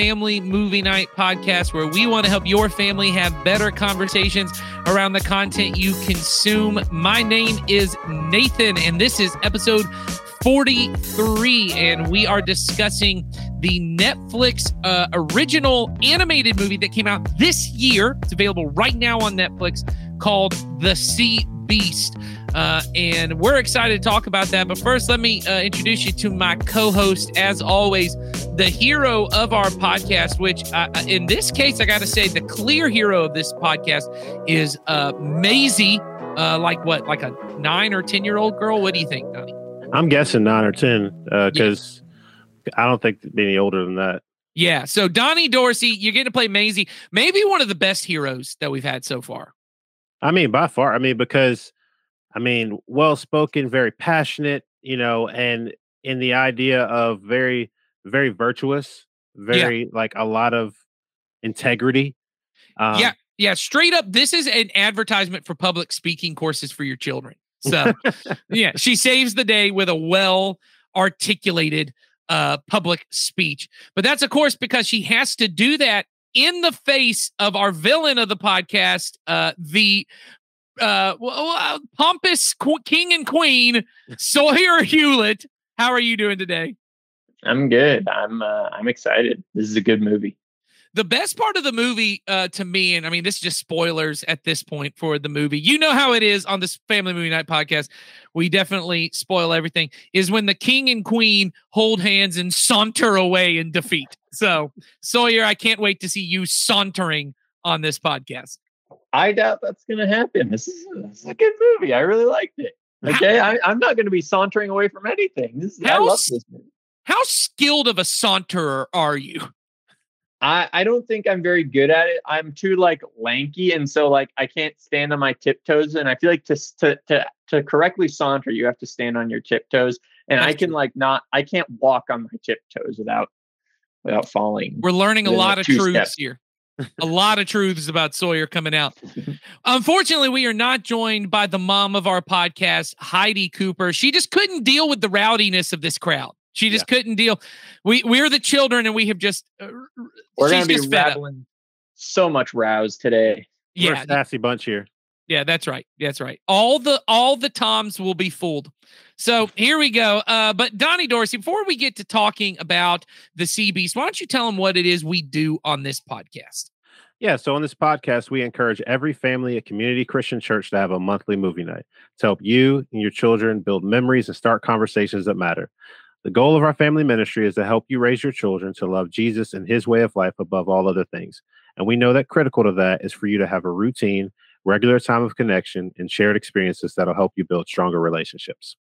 Family Movie Night podcast, where we want to help your family have better conversations around the content you consume. My name is Nathan, and this is episode 43, and we are discussing the Netflix uh, original animated movie that came out this year. It's available right now on Netflix called The Sea Beast. Uh, and we're excited to talk about that. But first, let me uh, introduce you to my co host, as always, the hero of our podcast, which uh, uh in this case, I got to say, the clear hero of this podcast is uh, Maisie, uh, like what, like a nine or 10 year old girl? What do you think, Donnie? I'm guessing nine or 10 because yeah. I don't think any older than that. Yeah. So, Donnie Dorsey, you're getting to play Maisie, maybe one of the best heroes that we've had so far. I mean, by far. I mean, because I mean, well spoken, very passionate, you know, and in the idea of very, very virtuous, very yeah. like a lot of integrity. Um, yeah. Yeah. Straight up, this is an advertisement for public speaking courses for your children. So, yeah, she saves the day with a well articulated uh, public speech. But that's, of course, because she has to do that in the face of our villain of the podcast, uh, the uh, uh, pompous qu- king and queen Sawyer Hewlett. How are you doing today? I'm good. I'm uh, I'm excited. This is a good movie. The best part of the movie uh, to me, and I mean, this is just spoilers at this point for the movie. You know how it is on this Family Movie Night podcast. We definitely spoil everything. Is when the king and queen hold hands and saunter away in defeat. So, Sawyer, I can't wait to see you sauntering on this podcast. I doubt that's going to happen. This is, this is, a good movie. I really liked it. Okay, how, I, am not going to be sauntering away from anything. This is, how, I love this movie. How skilled of a saunterer are you? I, I don't think I'm very good at it. I'm too like lanky, and so like I can't stand on my tiptoes. And I feel like to to to to correctly saunter, you have to stand on your tiptoes. And I can like not, I can't walk on my tiptoes without without falling. We're learning a lot of truths steps. here a lot of truths about Sawyer coming out. Unfortunately, we are not joined by the mom of our podcast, Heidi Cooper. She just couldn't deal with the rowdiness of this crowd. She just yeah. couldn't deal. We we're the children, and we have just uh, we're gonna be rattling so much rouse today. Yeah, we're a sassy bunch here. Yeah, that's right. That's right. All the all the toms will be fooled. So here we go. Uh, but Donnie Dorsey, before we get to talking about the Sea Beast, why don't you tell them what it is we do on this podcast? Yeah, so on this podcast, we encourage every family at Community Christian Church to have a monthly movie night to help you and your children build memories and start conversations that matter. The goal of our family ministry is to help you raise your children to love Jesus and his way of life above all other things. And we know that critical to that is for you to have a routine regular time of connection, and shared experiences that'll help you build stronger relationships.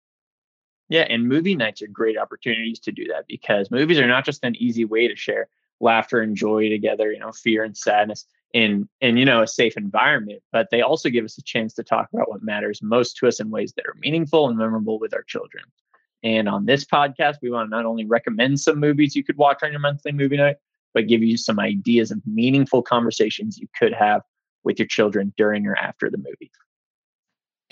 Yeah, and movie nights are great opportunities to do that because movies are not just an easy way to share laughter and joy together, you know, fear and sadness in in you know a safe environment, but they also give us a chance to talk about what matters most to us in ways that are meaningful and memorable with our children. And on this podcast, we want to not only recommend some movies you could watch on your monthly movie night, but give you some ideas of meaningful conversations you could have with your children during or after the movie.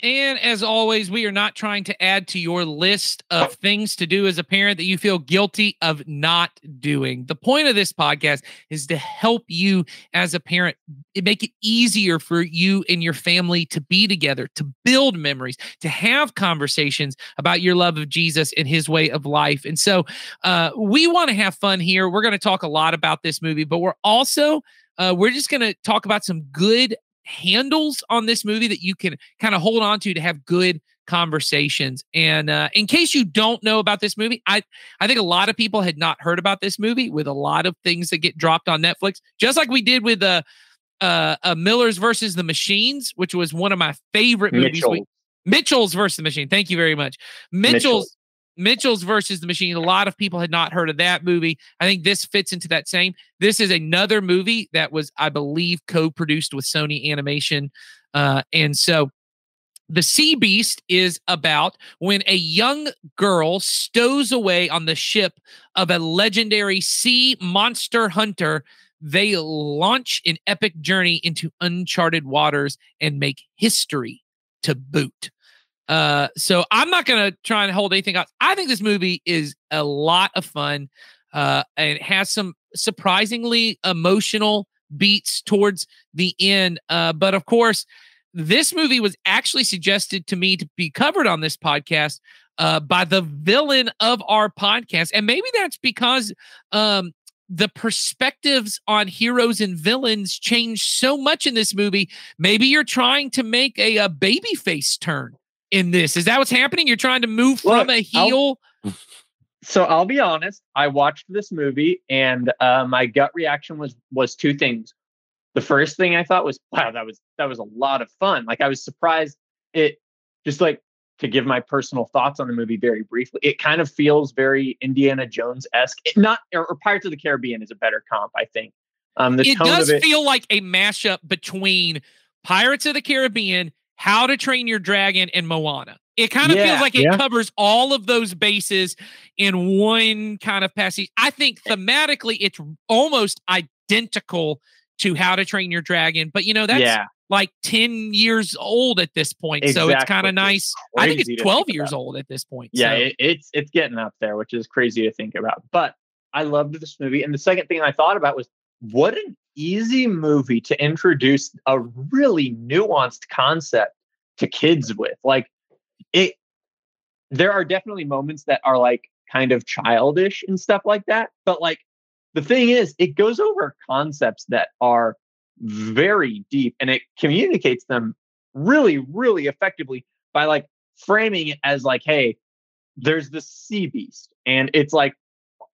And as always, we are not trying to add to your list of things to do as a parent that you feel guilty of not doing. The point of this podcast is to help you as a parent make it easier for you and your family to be together, to build memories, to have conversations about your love of Jesus and his way of life. And so uh, we want to have fun here. We're going to talk a lot about this movie, but we're also uh, we're just going to talk about some good handles on this movie that you can kind of hold on to to have good conversations. And uh, in case you don't know about this movie, I I think a lot of people had not heard about this movie with a lot of things that get dropped on Netflix, just like we did with uh, uh, uh Miller's versus the Machines, which was one of my favorite movies. We, Mitchell's versus the Machine. Thank you very much. Mitchell's Mitchell. Mitchell's versus the Machine. A lot of people had not heard of that movie. I think this fits into that same. This is another movie that was, I believe, co-produced with Sony Animation, uh, and so the Sea Beast is about when a young girl stows away on the ship of a legendary sea monster hunter. They launch an epic journey into uncharted waters and make history to boot. Uh, so I'm not to try and hold anything out. I think this movie is a lot of fun. Uh, and has some surprisingly emotional beats towards the end. Uh, but of course, this movie was actually suggested to me to be covered on this podcast uh, by the villain of our podcast. And maybe that's because um, the perspectives on heroes and villains change so much in this movie. Maybe you're trying to make a, a baby face turn in this. Is that what's happening? You're trying to move Look, from a heel. I'll, so I'll be honest. I watched this movie, and uh, my gut reaction was was two things. The first thing I thought was, "Wow, that was that was a lot of fun." Like I was surprised. It just like to give my personal thoughts on the movie very briefly. It kind of feels very Indiana Jones esque. Not or, or, Pirates of the Caribbean is a better comp, I think. Um, the it does it, feel like a mashup between Pirates of the Caribbean, How to Train Your Dragon, and Moana. It kind of yeah, feels like it yeah. covers all of those bases in one kind of passage. I think thematically, it's almost identical to How to Train Your Dragon, but you know that's yeah like 10 years old at this point. Exactly. So it's kind of nice. I think it's 12 years about. old at this point. Yeah, so. it, it's it's getting up there, which is crazy to think about. But I loved this movie. And the second thing I thought about was what an easy movie to introduce a really nuanced concept to kids with. Like it there are definitely moments that are like kind of childish and stuff like that. But like the thing is, it goes over concepts that are very deep and it communicates them really, really effectively by like framing it as like, hey, there's this sea beast. And it's like,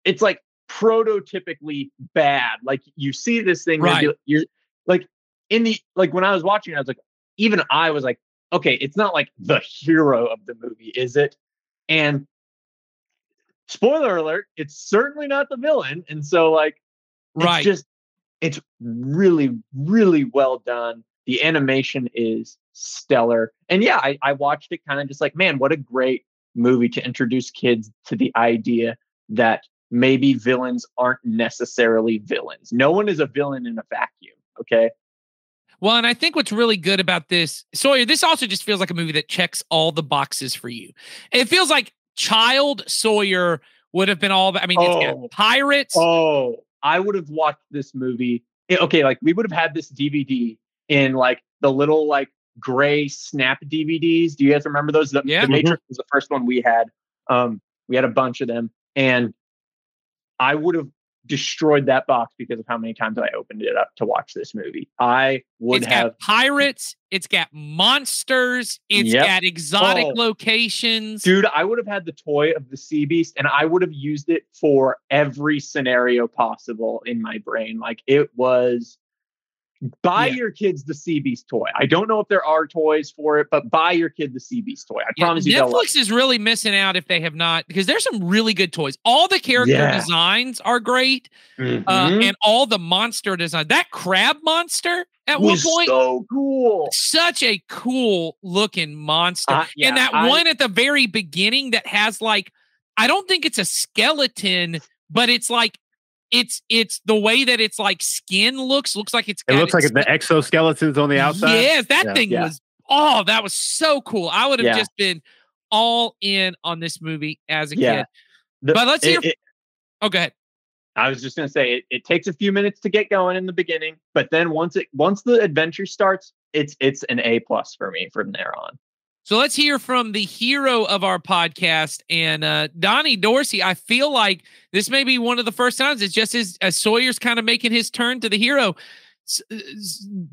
it's like prototypically bad. Like you see this thing, right. you're, you're like in the, like when I was watching, I was like, even I was like, okay, it's not like the hero of the movie, is it? And spoiler alert, it's certainly not the villain. And so like, right. just it's really, really well done. The animation is stellar. And yeah, I, I watched it kind of just like, man, what a great movie to introduce kids to the idea that maybe villains aren't necessarily villains. No one is a villain in a vacuum. Okay. Well, and I think what's really good about this, Sawyer, this also just feels like a movie that checks all the boxes for you. It feels like child Sawyer would have been all, I mean, oh. it's oh. pirates. Oh, I would have watched this movie. Okay, like we would have had this DVD in like the little like gray snap DVDs. Do you guys remember those? The, yeah. the Matrix mm-hmm. was the first one we had. Um, we had a bunch of them, and I would have destroyed that box because of how many times I opened it up to watch this movie. I would it's have got pirates, it's got monsters, It's yep. got exotic oh. locations. Dude, I would have had the toy of the sea beast and I would have used it for every scenario possible in my brain. Like it was buy yeah. your kids the Sea Beast toy. I don't know if there are toys for it, but buy your kid the Sea Beast toy. I yeah, promise you. Netflix is really missing out if they have not, because there's some really good toys. All the character yeah. designs are great, uh, mm-hmm. uh, and all the monster design. That crab monster at was one point, so cool, such a cool looking monster. Uh, and that I, one at the very beginning that has like, I don't think it's a skeleton, but it's like it's it's the way that it's like skin looks looks like it's it looks like the exoskeletons on the outside? Yes that yeah, thing yeah. was oh that was so cool. I would have yeah. just been all in on this movie as a kid. The, but let's hear it, it, oh go ahead. I was just going to say it, it takes a few minutes to get going in the beginning but then once it once the adventure starts it's it's an a plus for me from there on so let's hear from the hero of our podcast and uh, Donnie Dorsey. I feel like this may be one of the first times it's just as, as Sawyer's kind of making his turn to the hero.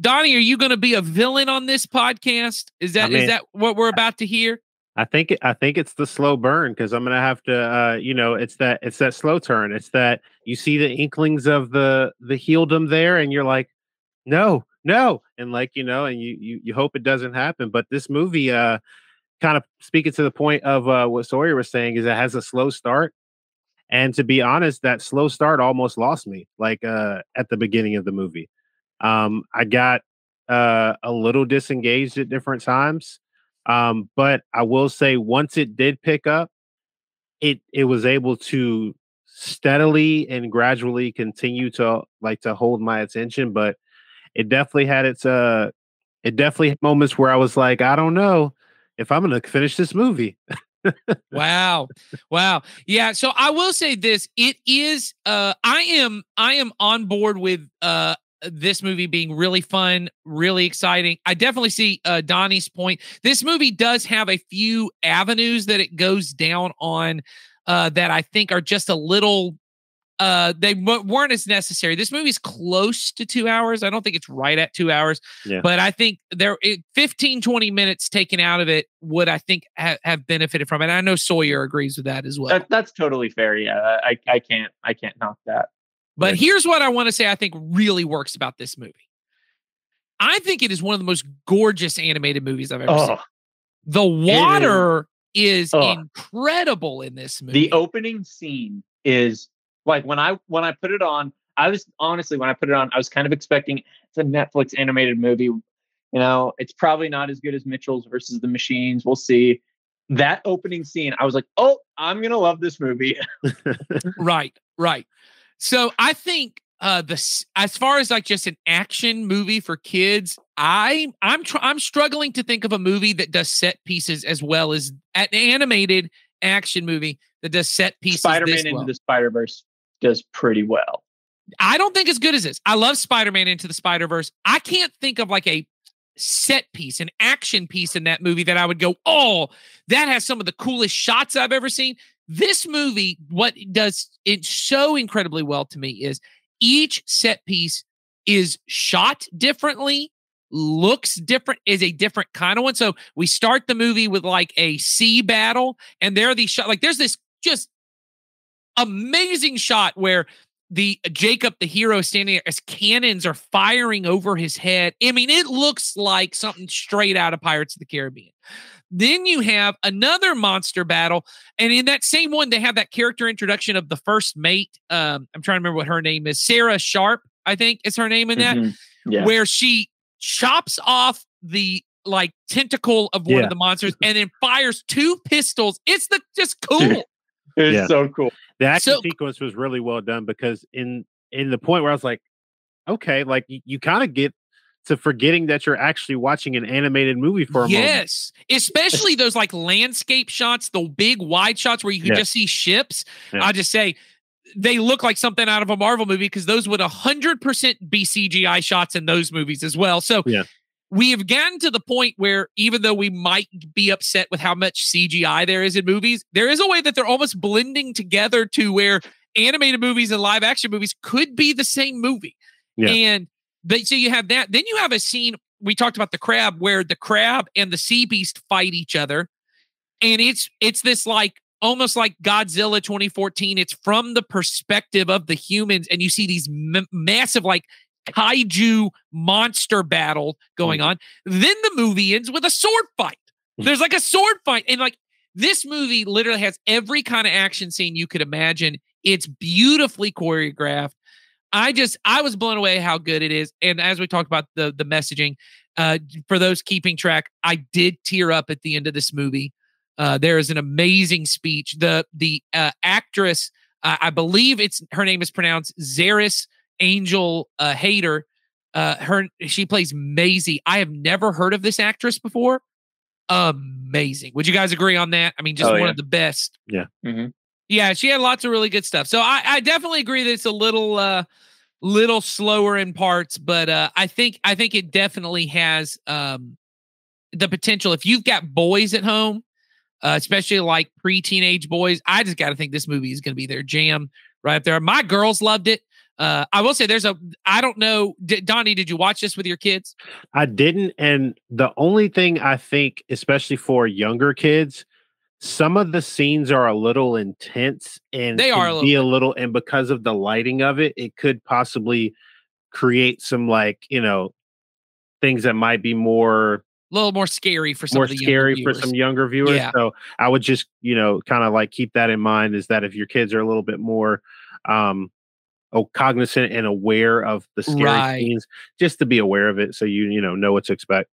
Donnie, are you going to be a villain on this podcast? Is that I mean, is that what we're about to hear? I think I think it's the slow burn because I'm gonna have to, uh, you know, it's that it's that slow turn. It's that you see the inklings of the the heeldom there, and you're like, no, no and like you know and you you, you hope it doesn't happen but this movie uh kind of speaking to the point of uh what sawyer was saying is it has a slow start and to be honest that slow start almost lost me like uh at the beginning of the movie. Um i got uh a little disengaged at different times um but i will say once it did pick up it it was able to steadily and gradually continue to like to hold my attention but it definitely had its uh it definitely had moments where I was like, I don't know if I'm gonna finish this movie. wow. Wow. Yeah, so I will say this, it is uh I am I am on board with uh this movie being really fun, really exciting. I definitely see uh Donnie's point. This movie does have a few avenues that it goes down on uh that I think are just a little uh they w- weren't as necessary. This movie's close to two hours. I don't think it's right at two hours Yeah. but i think there it, 15 20 minutes taken out of it would i think ha- have benefited from it. I know sawyer agrees with that as well. That, that's totally fair. Yeah, I, I can't I can't knock that. but here's what i want to say i think really works about this movie. I think it is one of the most gorgeous animated movies i've ever seen. Oh, the water is Oh. incredible in this movie. the opening scene is like when I when I put it on. I was honestly when I put it on, I was kind of expecting it's a Netflix animated movie. You know, it's probably not as good as Mitchell's versus the Machines. We'll see. That opening scene, I was like, oh, I'm gonna love this movie. right right so i think uh the as far as like just an action movie for kids i i'm tr- i'm struggling to think of a movie that does set pieces as well as an animated action movie that does set pieces Spider-Man this into the Spider-Verse does pretty well. i don't think as good as this. I love spider-man into the spider-verse. I can't think of like a set piece an action piece in that movie that i would go oh that has some of the coolest shots i've ever seen. This movie what does it so incredibly well to me is each set piece is shot differently looks different is a different kind of one. So we start the movie with like a sea battle and there are these shots like there's this just amazing shot where the Jacob, the hero, standing there as cannons are firing over his head. I mean, it looks like something straight out of Pirates of the Caribbean. Then you have another monster battle, and in that same one, they have that character introduction of the first mate. Um, I'm trying to remember what her name is. Sarah Sharpe, I think, is her name in that Mhm. Yeah. where she chops off the like tentacle of one Yeah. of the monsters and then fires two pistols. It's the just cool. It's Yeah. so cool. The action So- sequence was really well done because in in the point where I was like, okay, like you, you kind of get to forgetting that you're actually watching an animated movie for a moment. yes, especially those like landscape shots, the big wide shots where you can Yeah. just see ships. Yeah. I just say they look like something out of a Marvel movie because those would hundred percent be CGI shots in those movies as well. So Yeah. We have gotten to the point where even though we might be upset with how much CGI there is in movies, there is a way that they're almost blending together to where animated movies and live action movies could be the same movie. Yeah. And but so you have that. Then you have a scene we talked about the crab where the crab and the sea beast fight each other. And it's it's this like almost like Godzilla 2014. It's from the perspective of the humans, and you see these m- massive like kaiju monster battle going on. Then the movie ends with a sword fight. There's like a sword fight, and like this movie literally has every kind of action scene you could imagine. It's beautifully choreographed. I just I was blown away how good it is. And as we talked about the the messaging, uh, for those keeping track, I did tear up at the end of this movie. Uh, there is an amazing speech. The the uh, actress, uh, I believe it's her name is pronounced Zaris Angel uh, Hator. Uh, her she plays Maisie. I have never heard of this actress before. Amazing. Would you guys agree on that? I mean, just Oh, one yeah. of the best. Mhm. Yeah, she had lots of really good stuff. So I, I definitely agree that it's a little uh little slower in parts, but uh I think I think it definitely has um the potential. If you've got boys at home, uh, especially like pre-teenage boys, I just got to think this movie is going to be their jam right up there. My girls loved it. Uh, I will say there's a I don't know, D- Donnie, did you watch this with your kids? I didn't. And the only thing I think, especially for younger kids, some of the scenes are a little intense and They are a little be a little, and because of the lighting of it, it could possibly create some like you know things that might be more A little more scary for some more of the younger scary for viewers. some younger viewers. Yeah. So I would just you know kind of like keep that in mind is that if your kids are a little bit more um oh cognizant and aware of the scary Right. scenes, just to be aware of it so you you know know what to expect.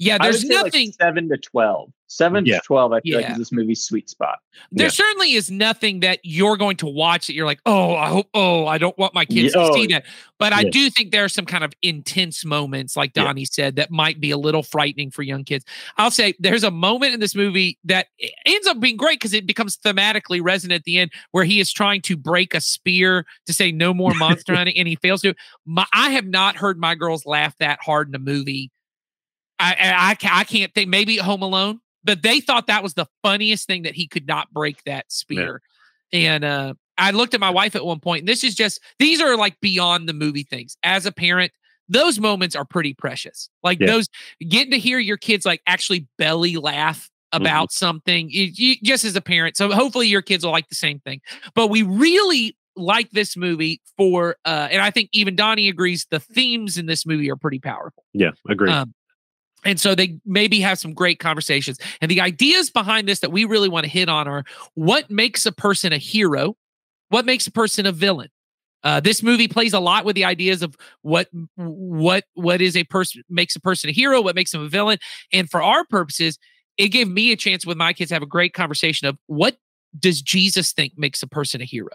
Yeah, I would there's say, like, nothing. seven to twelve. Seven Yeah. to twelve, I feel like is this movie's sweet spot. there Yeah. certainly is nothing that you're going to watch that you're like, oh, I hope, oh, I don't want my kids Yeah, to oh, see that. But I do think there are some kind of intense moments, like Yeah. Donnie said, that might be a little frightening for young kids. I'll say there's a moment in this movie that ends up being great because it becomes thematically resonant at the end, where he is trying to break a spear to say no more monster hunting, and he fails to. My, I have not heard my girls laugh that hard in a movie. I, I, I can't think maybe Home Alone, but they thought that was the funniest thing that he could not break that spear. And uh, I looked at my wife at one point, and this is just these are like beyond the movie things. As a parent, those moments are pretty precious. Like Yeah. those getting to hear your kids like actually belly laugh about something, you, you, just as a parent. So hopefully your kids will like the same thing. But we really like this movie for, uh, and I think even Donnie agrees, the themes in this movie are pretty powerful. Yeah, agree. Um, and so they maybe have some great conversations. And the ideas behind this that we really want to hit on are what makes a person a hero, what makes a person a villain. Uh, this movie plays a lot with the ideas of what what what is a person makes a person a hero, what makes them a villain. And for our purposes, it gave me a chance with my kids to have a great conversation of what does Jesus think makes a person a hero?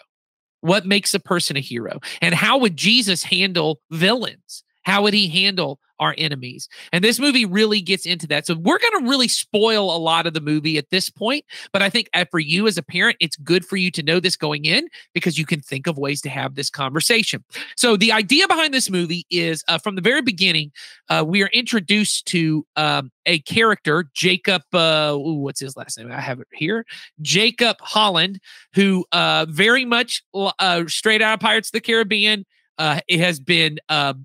What makes a person a hero? And how would Jesus handle villains? How would he handle our enemies? And this movie really gets into that. So we're going to really spoil a lot of the movie at this point. But I think uh, for you as a parent, it's good for you to know this going in because you can think of ways to have this conversation. So the idea behind this movie is uh, from the very beginning, uh, we are introduced to um, a character, Jacob. Uh, ooh, what's his last name? I have it here. Jacob Holland, who uh, very much uh, straight out of Pirates of the Caribbean. It has been uh,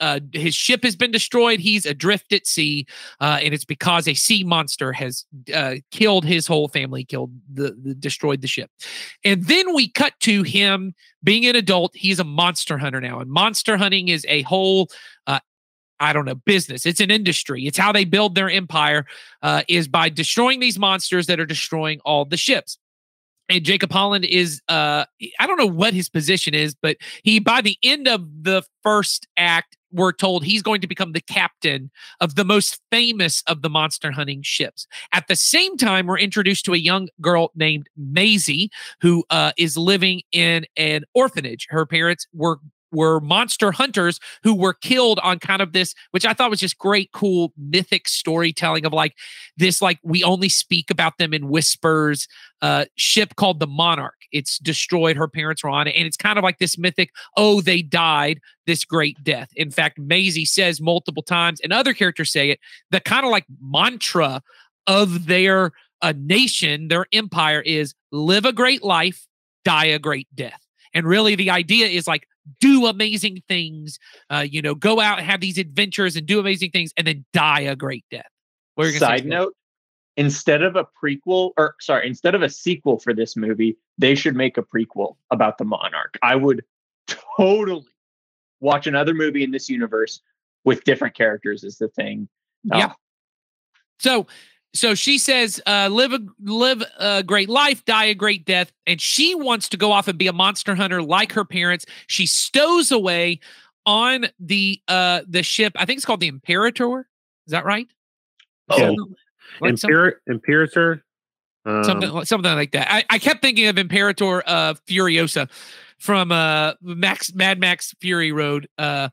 uh, his ship has been destroyed. He's adrift at sea, uh, and it's because a sea monster has uh, killed his whole family, killed the, the destroyed the ship. And then we cut to him being an adult. He's a monster hunter now, and monster hunting is a whole. Uh, I don't know, business. It's an industry. It's how they build their empire uh, is by destroying these monsters that are destroying all the ships and Jacob Holland is uh I don't know what his position is, but he by the end of the first act, we're told he's going to become the captain of the most famous of the monster hunting ships. At the same time, we're introduced to a young girl named Maisie who uh, is living in an orphanage. Her parents were were monster hunters who were killed on kind of this, which I thought was just great, cool, mythic storytelling of like this, like we only speak about them in whispers. Uh, ship called the Monarch. It's destroyed. Her parents were on it, and it's kind of like this mythic. Oh, they died this great death. In fact, Maisie says multiple times, and other characters say it. The kind of like mantra of their uh, nation, their empire, is live a great life, die a great death. And really, the idea is like do amazing things, uh, you know, go out and have these adventures and do amazing things, and then die a great death. What were you gonna say, Side note: instead of a prequel, or sorry, instead of a sequel for this movie, they should make a prequel about the Monarch. I would totally watch another movie in this universe with different characters. Is the thing? Yeah. So so she says, uh, live a live a great life, die a great death, and she wants to go off and be a monster hunter like her parents. She stows away on the uh the ship. I think it's called the Imperator. Is that right? Something like Imper- Imperator. Um, something like- something like that. I, I kept thinking of Imperator uh Furiosa from uh Max Mad Max Fury Road. Uh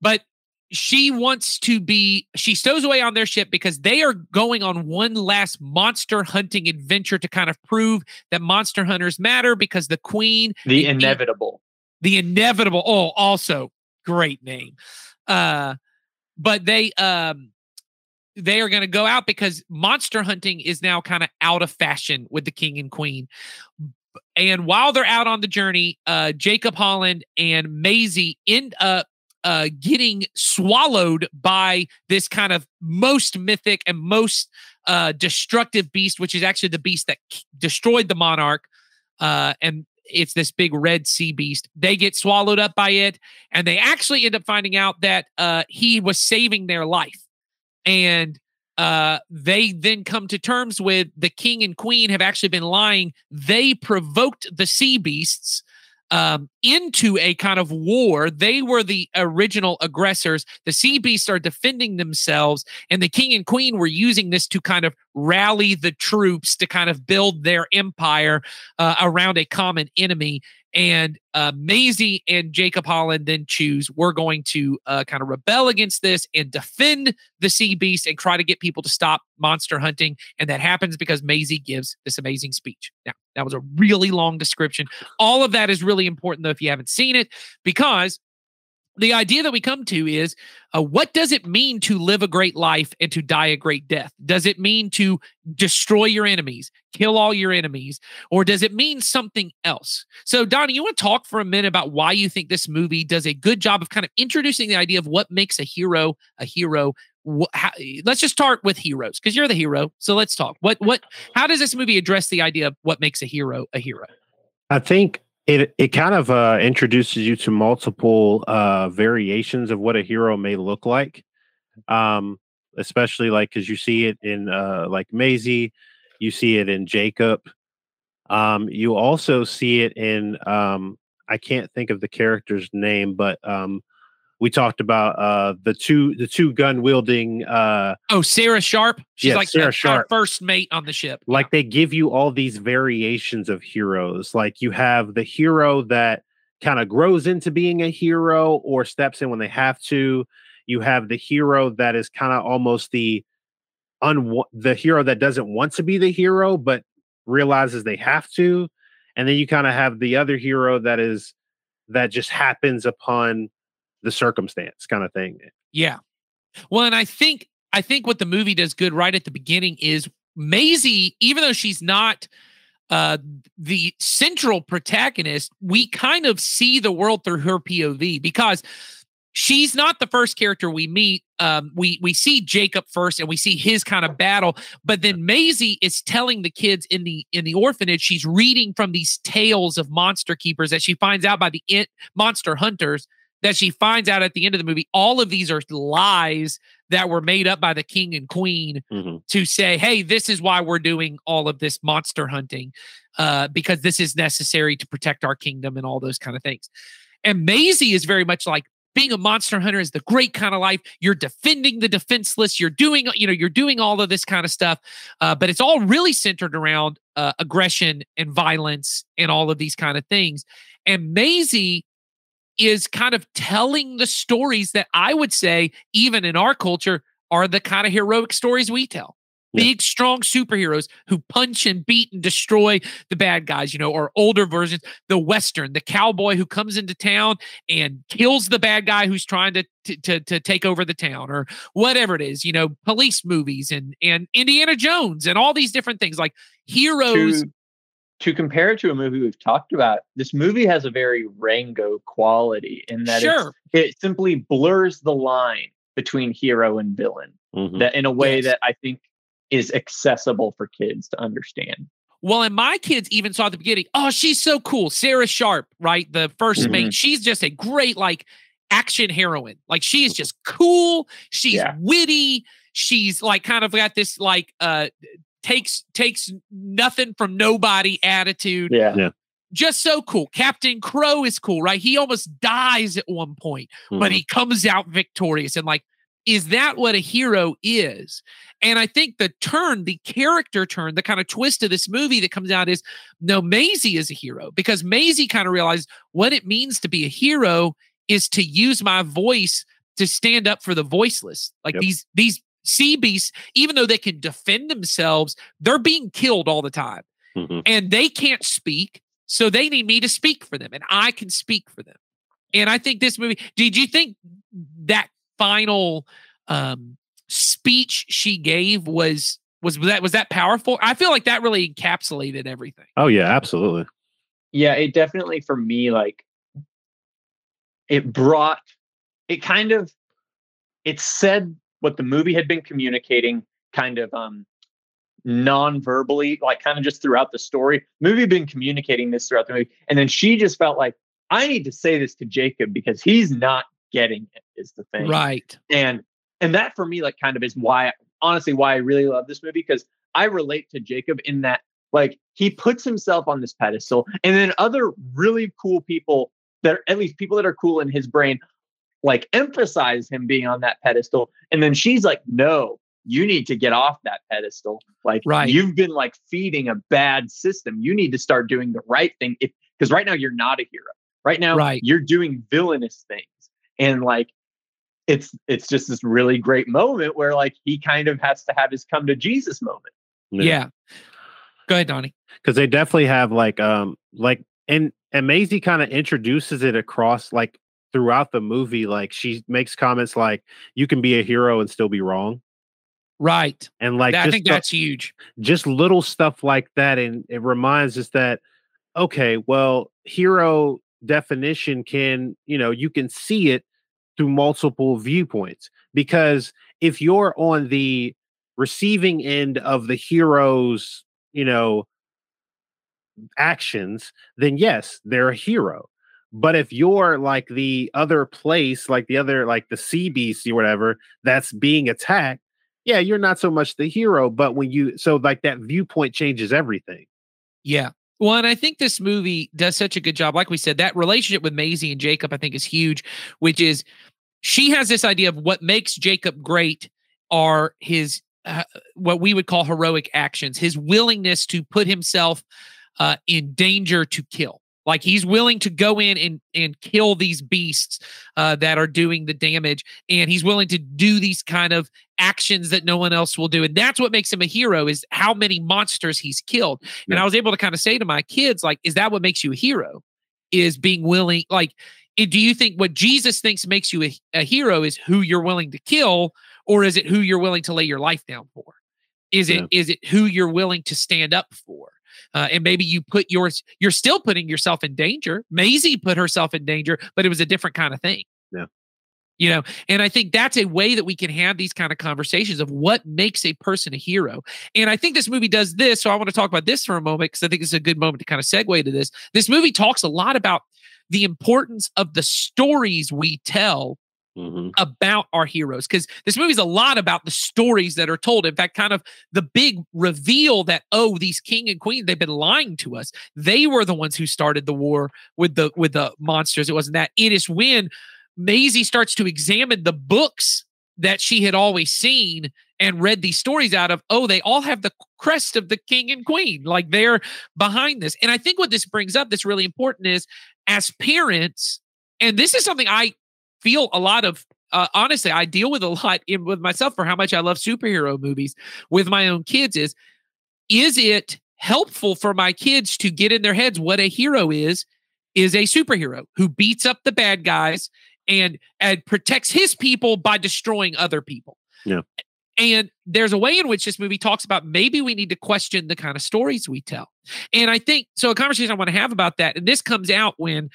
but she wants to be she stows away on their ship because they are going on one last monster hunting adventure to kind of prove that monster hunters matter because the queen The inevitable. the inevitable. Oh also great name. Uh but they um they are going to go out because monster hunting is now kind of out of fashion with the king and queen. And while they're out on the journey uh jacob holland and Maisie end up uh getting swallowed by this kind of most mythic and most uh destructive beast which is actually the beast that k- destroyed the monarch uh and it's this big red sea beast. They get swallowed up by it, and they actually end up finding out that uh, he was saving their life. And uh, they then come to terms with the king and queen have actually been lying. They provoked the sea beasts um, into a kind of war. They were the original aggressors. The sea beasts are defending themselves, and the king and queen were using this to kind of rally the troops to kind of build their empire uh, around a common enemy and uh, Maisie and Jacob Holland then choose we're going to uh, kind of rebel against this and defend the sea beast and try to get people to stop monster hunting. And that happens because Maisie gives this amazing speech. Now, that was a really long description. All of that is really important, though, if you haven't seen it, because the idea that we come to is uh, what does it mean to live a great life and to die a great death? Does it mean to destroy your enemies, kill all your enemies, or does it mean something else? So, Donnie, you want to talk for a minute about why you think this movie does a good job of kind of introducing the idea of what makes a hero a hero? How, let's just start with heroes because you're the hero. So let's talk. What what? How does this movie address the idea of what makes a hero a hero? I think it it kind of uh, introduces you to multiple uh, variations of what a hero may look like, um, especially like because you see it in uh, like Maisie, you see it in Jacob, um, you also see it in um, I can't think of the character's name, but um, we talked about uh the two the two gun wielding uh oh sarah sharpe? She's yeah, like sarah the, sharpe first mate on the ship. Like yeah. they give you all these variations of heroes. Like you have the hero that kind of grows into being a hero or steps in when they have to. You have the hero that is kind of almost the un the hero that doesn't want to be the hero but realizes they have to. And then you kind of have the other hero that is that just happens upon the circumstance kind of thing. Yeah. Well, and I think I think what the movie does good right at the beginning is Maisie, even though she's not uh the central protagonist, we kind of see the world through her POV because she's not the first character we meet. Um, we we see Jacob first, and we see his kind of battle. But then Maisie is telling the kids in the in the orphanage. She's reading from these tales of monster keepers that she finds out by the in, monster hunters that she finds out at the end of the movie all of these are lies that were made up by the king and queen mm-hmm. to say hey this is why we're doing all of this monster hunting uh, because this is necessary to protect our kingdom and all those kind of things. And Maisie is very much like being a monster hunter is the great kind of life. You're defending the defenseless. You're doing you know you're doing all of this kind of stuff uh, but it's all really centered around uh, aggression and violence and all of these kind of things. And Maisie is kind of telling the stories that I would say, even in our culture, are the kind of heroic stories we tell. Yeah. Big, strong superheroes who punch and beat and destroy the bad guys, you know, or older versions, the Western, the cowboy who comes into town and kills the bad guy who's trying to, to, to, to take over the town, or whatever it is, you know, police movies and, and Indiana Jones and all these different things like heroes. To compare it to a movie we've talked about, this movie has a very Rango quality in that sure. it simply blurs the line between hero and villain mm-hmm. that in a way yes. that I think is accessible for kids to understand. Well, and my kids even saw at the beginning, oh, she's so cool. Sarah Sharpe, right? The 1st mm-hmm. mate. She's just a great, like, action heroine. Like, she's just cool. She's yeah. witty. She's like kind of got this like uh takes takes nothing from nobody attitude. Yeah. yeah. Just so cool. Captain Crow is cool, right? He almost dies at one point, mm-hmm. but he comes out victorious. And like, is that what a hero is? And I think the turn, the character turn, the kind of twist of this movie that comes out is no, Maisie is a hero because Maisie kind of realized what it means to be a hero is to use my voice to stand up for the voiceless. Like yep. these these sea beasts, even though they can defend themselves, they're being killed all the time. Mm-hmm. And they can't speak. So they need me to speak for them. And I can speak for them. And I think this movie, did you think that final um speech she gave was was that was that powerful? I feel like that really encapsulated everything. Oh yeah, absolutely. Yeah, it definitely for me like it brought it kind of it said what the movie had been communicating kind of um non-verbally like kind of just throughout the story. Movie had been communicating this throughout the movie and then she just felt like i need to say this to jacob because he's not getting it is the thing. Right. And and that for me like kind of is why honestly why i really love this movie because i relate to jacob in that Like he puts himself on this pedestal, and then other really cool people that are at least people that are cool in his brain, like emphasize him being on that pedestal. And then she's like, no, you need to get off that pedestal. Like Right. you've been like feeding a bad system. You need to start doing the right thing. If because right now you're not a hero. Right now Right. you're doing villainous things. And like it's it's just this really great moment where like he kind of has to have his come to Jesus moment. Yeah. Go ahead, Donnie. because they definitely have like um like and and Maisie kind of introduces it across like throughout the movie. Like she makes comments like you can be a hero and still be wrong, Right. and like I think the- that's huge. just little stuff like that, and it reminds us that okay, well, hero definition can you know you can see it through multiple viewpoints because if you're on the receiving end of the hero's you know actions then yes they're a hero but if you're like the other place like the other like the sea beast or whatever that's being attacked yeah you're not so much the hero but when you so like that viewpoint changes everything Yeah. Well, and I think this movie does such a good job. Like we said, that relationship with Maisie and Jacob, I think, is huge, which is she has this idea of what makes Jacob great are his uh, what we would call heroic actions, his willingness to put himself uh, in danger to kill. Like he's willing to go in and and kill these beasts uh, that are doing the damage, and he's willing to do these kind of actions that no one else will do, and that's what makes him a hero. Is how many monsters he's killed. And I was able to kind of say to my kids, like, is that what makes you a hero? Is being willing, like, do you think what Jesus thinks makes you a, a hero is who you're willing to kill, or is it who you're willing to lay your life down for? Is it is Yeah. it who you're willing to stand up for? Uh, and maybe you put yours, you're still putting yourself in danger. Maisie put herself in danger, but it was a different kind of thing. Yeah. You know, and I think that's a way that we can have these kind of conversations of what makes a person a hero. And I think this movie does this. So I want to talk about this for a moment because I think it's a good moment to kind of segue to this. This movie talks a lot about the importance of the stories we tell Mhm. about our heroes because this movie's a lot about the stories that are told. In fact, kind of the big reveal that oh, these king and queen they've been lying to us. They were the ones who started the war with the with the monsters. It wasn't that. It is when Maisie starts to examine the books that she had always seen and read these stories out of. Oh, they all have the crest of the king and queen. Like they're behind this. And I think what this brings up that's really important is as parents, and this is something I feel a lot of uh, honestly i deal with a lot in with myself for how much i love superhero movies with my own kids is is it helpful for my kids to get in their heads what a hero is is a superhero who beats up the bad guys and and protects his people by destroying other people Yeah. and there's a way in which this movie talks about maybe we need to question the kind of stories we tell and i think so a conversation i want to have about that and this comes out when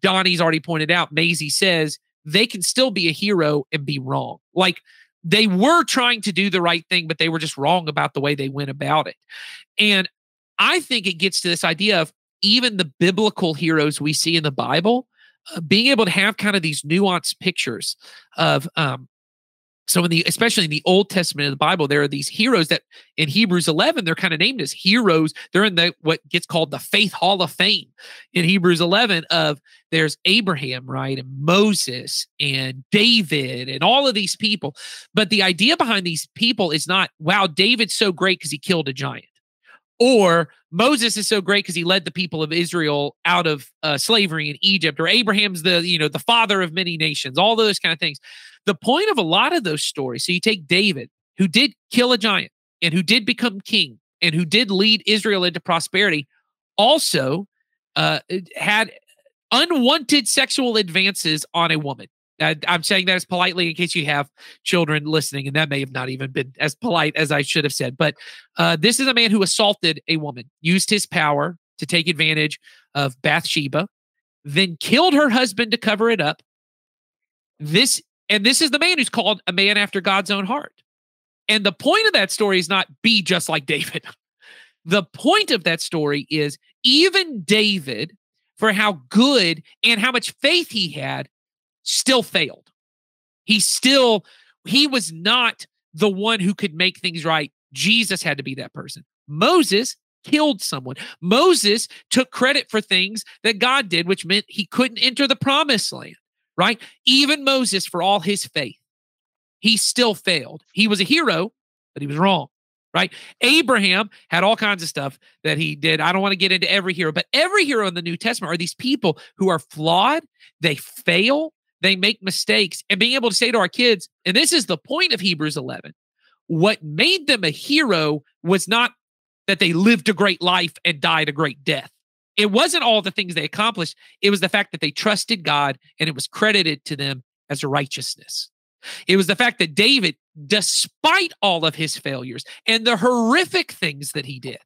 donnie's already pointed out maisie says they can still be a hero and be wrong. Like they were trying to do the right thing, but they were just wrong about the way they went about it. And I think it gets to this idea of even the biblical heroes we see in the Bible uh, being able to have kind of these nuanced pictures of um so in the especially in the Old Testament of the Bible, there are these heroes that in Hebrews 11 they're kind of named as heroes. They're in the what gets called the Faith Hall of Fame in Hebrews 11 of there's Abraham, right, and Moses and David and all of these people. But the idea behind these people is not wow, David's so great because he killed a giant, or Moses is so great because he led the people of Israel out of uh, slavery in Egypt, or Abraham's the you know the father of many nations. All those kind of things. The point of a lot of those stories. So you take David, who did kill a giant and who did become king and who did lead Israel into prosperity, also uh, had unwanted sexual advances on a woman. I, I'm saying that as politely in case you have children listening, and that may have not even been as polite as I should have said. But uh, this is a man who assaulted a woman, used his power to take advantage of Bathsheba, then killed her husband to cover it up. This and this is the man who's called a man after God's own heart. And the point of that story is not be just like David. The point of that story is even David, for how good and how much faith he had, still failed. He still, he was not the one who could make things right. Jesus had to be that person. Moses killed someone. Moses took credit for things that God did, which meant he couldn't enter the promised land, right? Even Moses, for all his faith, he still failed. He was a hero, but he was wrong, right? Abraham had all kinds of stuff that he did. I don't want to get into every hero, but every hero in the New Testament are these people who are flawed, they fail, they make mistakes, and being able to say to our kids, and this is the point of Hebrews 11 what made them a hero was not that they lived a great life and died a great death. It wasn't all the things they accomplished. It was the fact that they trusted God and it was credited to them as righteousness. It was the fact that David, despite all of his failures and the horrific things that he did,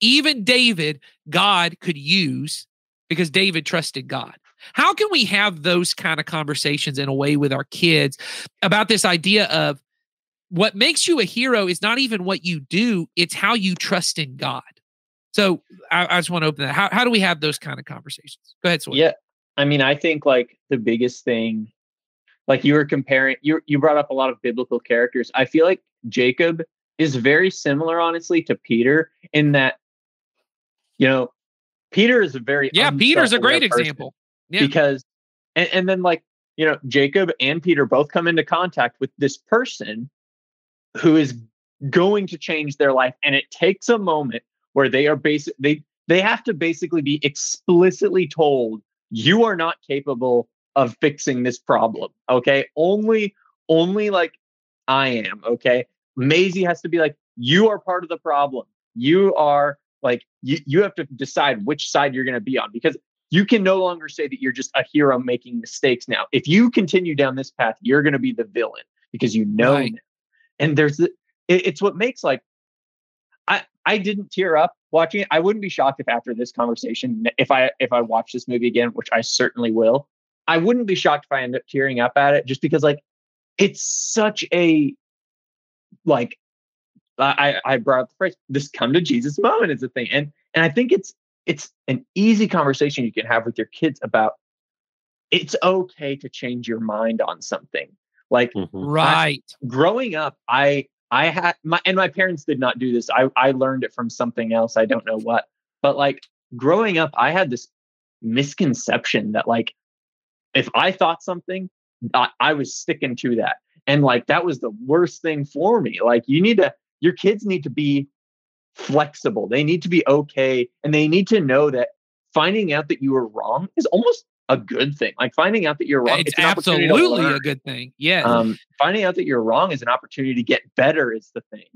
even David, God could use because David trusted God. How can we have those kind of conversations in a way with our kids about this idea of what makes you a hero is not even what you do, it's how you trust in God. So I, I just want to open that. How, how do we have those kind of conversations? Go ahead, Sawyer. Yeah. I mean, I think like the biggest thing, like you were comparing, you you brought up a lot of biblical characters. I feel like Jacob is very similar, honestly, to Peter in that, you know, Peter is a very yeah. Peter's a great example. Yeah. Because, and, and then like you know, Jacob and Peter both come into contact with this person who is going to change their life and it takes a moment where they are basic they they have to basically be explicitly told you are not capable of fixing this problem okay? Only only like i am okay? Maisie has to be like you are part of the problem. You are like you, you have to decide which side you're going to be on because you can no longer say that you're just a hero making mistakes now if you continue down this path you're going to be the villain because you know right and there's it, it's what makes like I I didn't tear up watching it. I wouldn't be shocked if after this conversation, if I if I watch this movie again, which I certainly will, I wouldn't be shocked if I end up tearing up at it just because like it's such a like I I brought up the phrase this come to Jesus moment is a thing. And and I think it's it's an easy conversation you can have with your kids about it's okay to change your mind on something. Like mm-hmm. right. I, growing up, I I had my and my parents did not do this. I I learned it from something else. I don't know what. But like growing up, I had this misconception that like if I thought something, I, I was sticking to that. And like that was the worst thing for me. Like you need to your kids need to be flexible. They need to be okay and they need to know that finding out that you were wrong is almost a good thing. Like finding out that you're wrong. It's, it's absolutely a good thing. Yeah. Um, finding out that you're wrong is an opportunity to get better is the thing.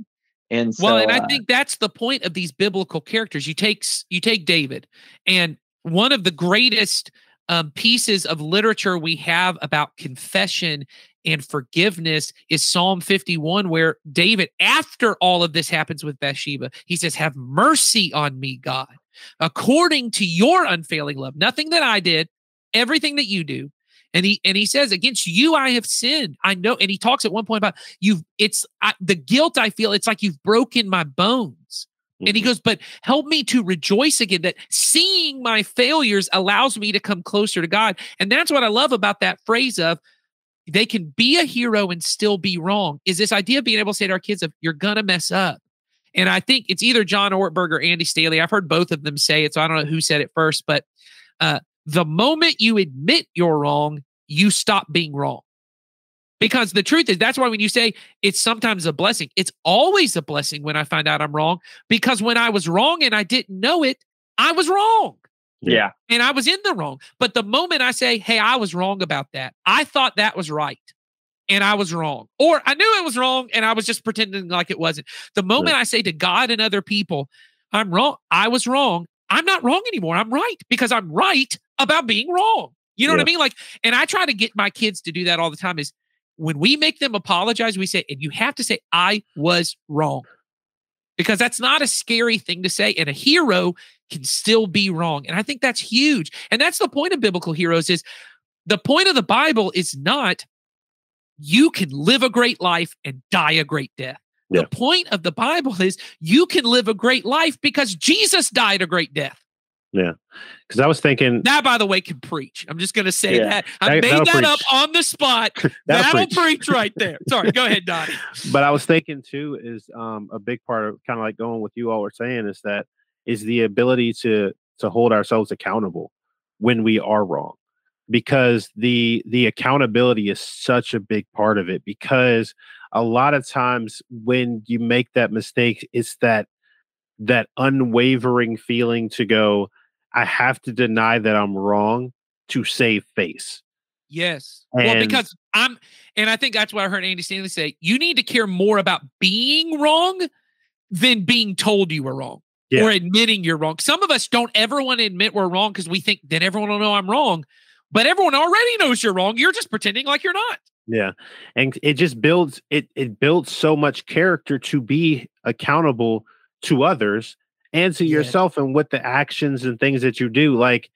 And so, well, and I uh, think that's the point of these biblical characters. You take you take David, and one of the greatest um, pieces of literature we have about confession and forgiveness is Psalm 51, where David, after all of this happens with Bathsheba, he says, Have mercy on me, God, according to your unfailing love. Nothing that I did, everything that you do. And he and he says, "Against you I have sinned." I know. And he talks at one point about you've. It's I, the guilt I feel. It's like you've broken my bones. And he mm-hmm. goes, "But help me to rejoice again. That seeing my failures allows me to come closer to God." And that's what I love about that phrase of they can be a hero and still be wrong. Is this idea of being able to say to our kids, "Of you're gonna mess up." And I think it's either John Ortberg or Andy Stanley. I've heard both of them say it, so I don't know who said it first, but uh, the moment you admit you're wrong, you stop being wrong. Because the truth is, that's why when you say it's sometimes a blessing, it's always a blessing when I find out I'm wrong. Because when I was wrong and I didn't know it, I was wrong. Yeah. And I was in the wrong. But the moment I say, hey, I was wrong about that, I thought that was right and I was wrong. Or I knew it was wrong and I was just pretending like it wasn't. The moment I say to God and other people, I'm wrong, I was wrong, I'm not wrong anymore. I'm right because I'm right about being wrong. You know yeah. what I mean? Like, and I try to get my kids to do that all the time is when we make them apologize, we say, and you have to say, I was wrong. Because that's not a scary thing to say. And a hero can still be wrong. And I think that's huge. And that's the point of biblical heroes is the point of the Bible is not you can live a great life and die a great death. Yeah. The point of the Bible is you can live a great life because Jesus died a great death. Yeah, because I was thinking that, by the way, can preach. I'm just going to say Yeah. that I That- made that up on the spot. That'll That'll preach. preach right there. Sorry, go ahead, Donnie. but I was thinking too is um, a big part of kind of like going with you all were saying is that is the ability to to hold ourselves accountable when we are wrong because the the accountability is such a big part of it because a lot of times when you make that mistake it's that that unwavering feeling to go I have to deny that I'm wrong to save face Yes. well, because I'm, and I think that's what I heard Andy Stanley say. You need to care more about being wrong than being told you were wrong Yeah. or admitting you're wrong. Some of us don't ever want to admit we're wrong because we think that everyone will know I'm wrong, but everyone already knows you're wrong. You're just pretending like you're not. Yeah. And it just builds it it builds so much character to be accountable to others and to Yes. yourself and what the actions and things that you do. Like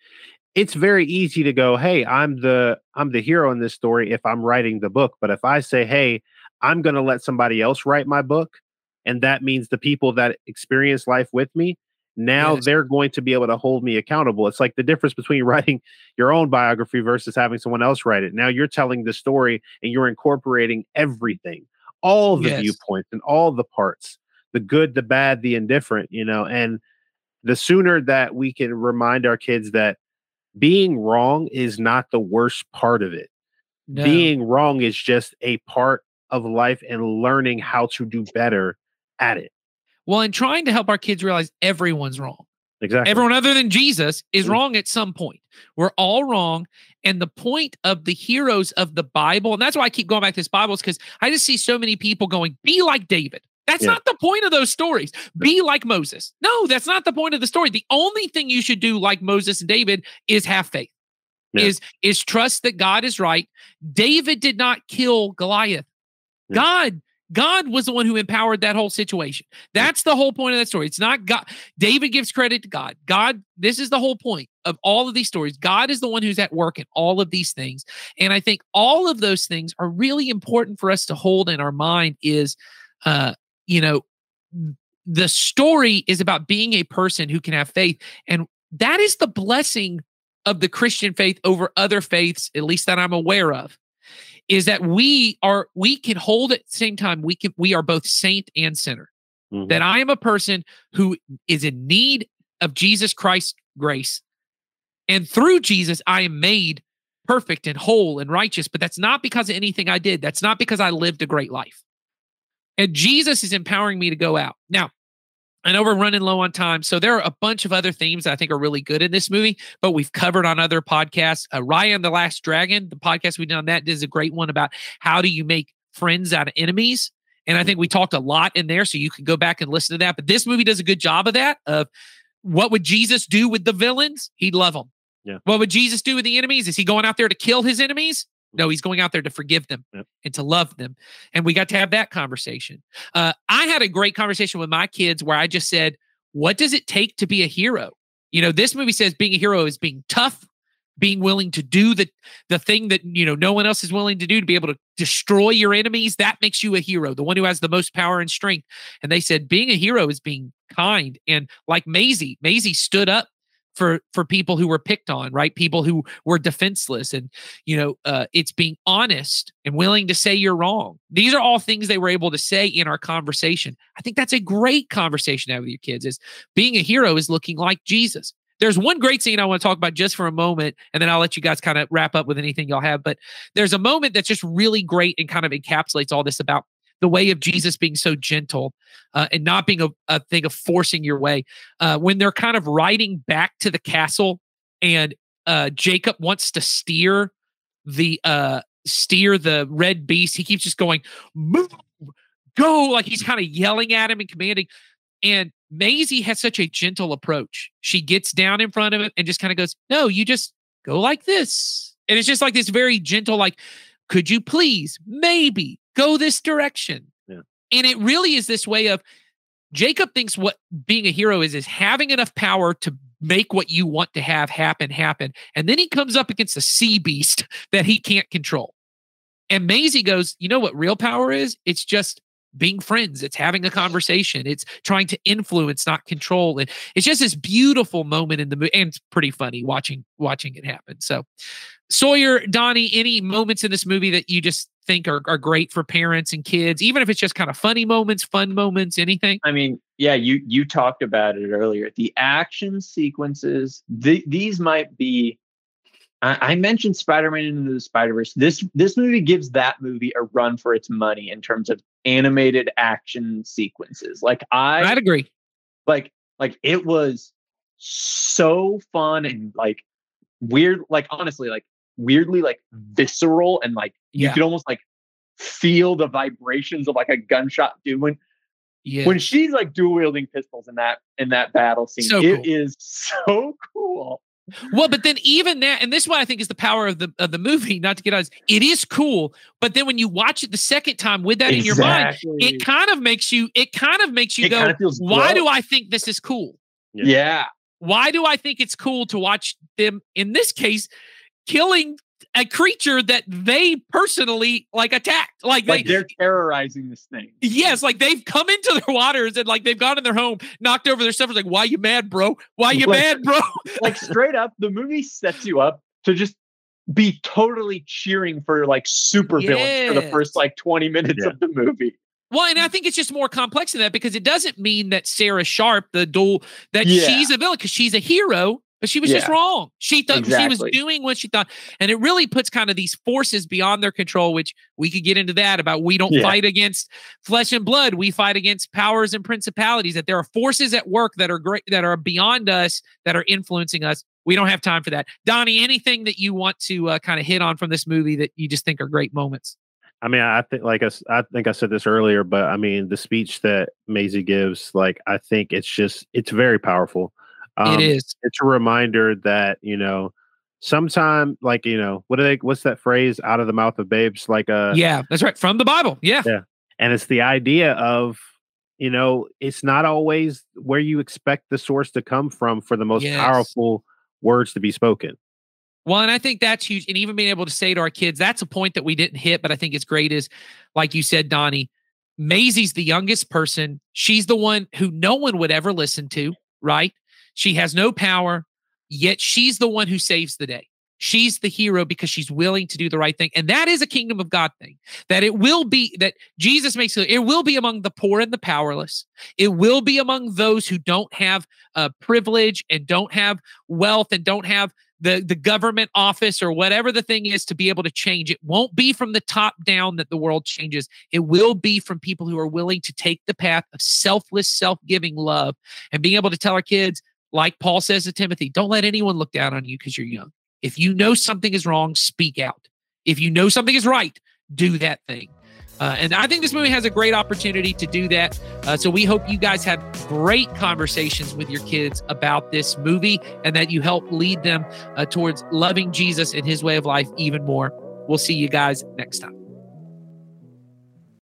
it's very easy to go, "Hey, I'm the I'm the hero in this story if I'm writing the book." But if I say, "Hey, I'm going to let somebody else write my book," and that means the people that experience life with me, now Yes. they're going to be able to hold me accountable. It's like the difference between writing your own biography versus having someone else write it. Now you're telling the story and you're incorporating everything, all the Yes. viewpoints and all the parts, the good, the bad, the indifferent, you know, and the sooner that we can remind our kids that being wrong is not the worst part of it. No. Being wrong is just a part of life and learning how to do better at it. well, and trying to help our kids realize everyone's wrong. Exactly. Everyone other than Jesus is Mm. wrong at some point. We're all wrong. And the point of the heroes of the Bible, and that's why I keep going back to this Bible, is because I just see so many people going, be like David. That's Yeah. not the point of those stories. Be like Moses. No, that's not the point of the story. The only thing you should do like Moses and David is have faith. Yeah. Is is trust that God is right. David did not kill Goliath. Yeah. God God was the one who empowered that whole situation. That's the whole point of that story. It's not God. David gives credit to God. God, this is the whole point of all of these stories. God is the one who's at work in all of these things. And I think all of those things are really important for us to hold in our mind is uh, you know, the story is about being a person who can have faith. And that is the blessing of the Christian faith over other faiths, at least that I'm aware of is that we are we can hold at the same time we can we are both saint and sinner Mhm. that i am a person who is in need of jesus christ's grace and through jesus i am made perfect and whole and righteous but that's not because of anything i did that's not because i lived a great life and jesus is empowering me to go out now I know we're running low on time. So there are a bunch of other themes that I think are really good in this movie, but we've covered on other podcasts. Uh, Raya and the Last Dragon, the podcast we did on that, is a great one about how do you make friends out of enemies. And I think we talked a lot in there, so you can go back and listen to that. But this movie does a good job of that. Of what would Jesus do with the villains? He'd love them. Yeah. What would Jesus do with the enemies? Is he going out there to kill his enemies? No, he's going out there to forgive them Yep. and to love them. And we got to have that conversation. Uh, I had a great conversation with my kids where I just said, What does it take to be a hero? You know, this movie says being a hero is being tough, being willing to do the the thing that you know no one else is willing to do to be able to destroy your enemies. That makes you a hero, the one who has the most power and strength. And they said being a hero is being kind. And like Maisie, Maisie stood up for for people who were picked on, right? People who were defenseless, and you know, uh, it's being honest and willing to say you're wrong. These are all things they were able to say in our conversation. I think that's a great conversation to have with your kids. Is being a hero is looking like Jesus. There's one great scene I want to talk about just for a moment, and then I'll let you guys kind of wrap up with anything y'all have. But there's a moment that's just really great and kind of encapsulates all this about the way of Jesus being so gentle uh, and not being a, a thing of forcing your way. Uh, when they're kind of riding back to the castle, and uh, Jacob wants to steer the uh, steer the red beast, he keeps just going, "Move, go!" Like he's kind of yelling at him and commanding. And Maisie has such a gentle approach. She gets down in front of it and just kind of goes, No, you just go like this. And it's just like this very gentle, like, could you please maybe go this direction? Yeah. And it really is this way of Jacob thinks what being a hero is is having enough power to make what you want to have happen happen. And then he comes up against a sea beast that he can't control. And Maisie goes, You know what real power is? It's just being friends. It's having a conversation. It's trying to influence, not control. And it's just this beautiful moment in the movie, and it's pretty funny watching watching it happen. So, Sawyer, Donnie, any moments in this movie that you just think are, are great for parents and kids, even if it's just kind of funny moments, fun moments, anything? I mean, yeah, you you talked about it earlier. The action sequences, the, these might be. I, I mentioned Spider-Man into the Spider-Verse. This this movie gives that movie a run for its money in terms of animated action sequences. Like I, I'd agree. Like like it was so fun and like weird. Like honestly, like weirdly like visceral and like you could almost like feel the vibrations of like a gunshot doing Yeah. when she's like dual wielding pistols in that in that battle scene. So it cool. is so cool. Well, but then even that, and this is what I think is the power of the of the movie. Not to get us, it is cool. But then when you watch it the second time with that in your mind, it kind of makes you. It kind of makes you It go, kinda feels "Why do. I think this is cool? yeah. Why do I think it's cool to watch them? In this case, killing a creature that they personally like attacked. Like they, Like they're terrorizing this thing. Yes, like they've come into their waters and like they've gone in their home, knocked over their stuff. It's like, why you mad, bro? Why you Like- mad, bro? like straight up, the movie sets you up to just be totally cheering for like super villains for the first like 20 minutes Yeah. of the movie. Well, and I think it's just more complex than that because it doesn't mean that Sarah Sharpe, the dual, that Yeah. she's a villain because she's a hero, but she was just wrong. She thought she was doing what she thought, and it really puts kind of these forces beyond their control. Which we could get into that about. We don't Yeah. fight against flesh and blood; we fight against powers and principalities. That there are forces at work that are great, that are beyond us, that are influencing us. We don't have time for that. Donnie, anything that you want to uh, kind of hit on from this movie that you just think are great moments? I mean, I think like I, I think I said this earlier, but I mean the speech that Maisie gives, like I think it's just it's very powerful. Um, it is. It's a reminder that you know, sometime like you know, what do they? What's that phrase? Out of the mouth of babes, like uh, yeah, that's right. From the Bible. Yeah. and it's the idea of you know, it's not always where you expect the source to come from for the most Yes. powerful words to be spoken. Well, and I think that's huge. And even being able to say to our kids, that's a point that we didn't hit, but I think it's great is like you said, Donnie, Maisie's the youngest person. She's the one who no one would ever listen to, right? She has no power, yet she's the one who saves the day. She's the hero because she's willing to do the right thing. And that is a kingdom of God thing. That it will be that Jesus makes it, it will be among the poor and the powerless. It will be among those who don't have uh, privilege and don't have wealth and don't have the the government office or whatever the thing is to be able to change it won't be from the top down that the world changes it will be from people who are willing to take the path of selfless self-giving love and being able to tell our kids like paul says to timothy don't let anyone look down on you because you're young if you know something is wrong speak out if you know something is right do that thing uh, and I think this movie has a great opportunity to do that. Uh, so we hope you guys have great conversations with your kids about this movie and that you help lead them uh, towards loving Jesus and his way of life even more. We'll see you guys next time.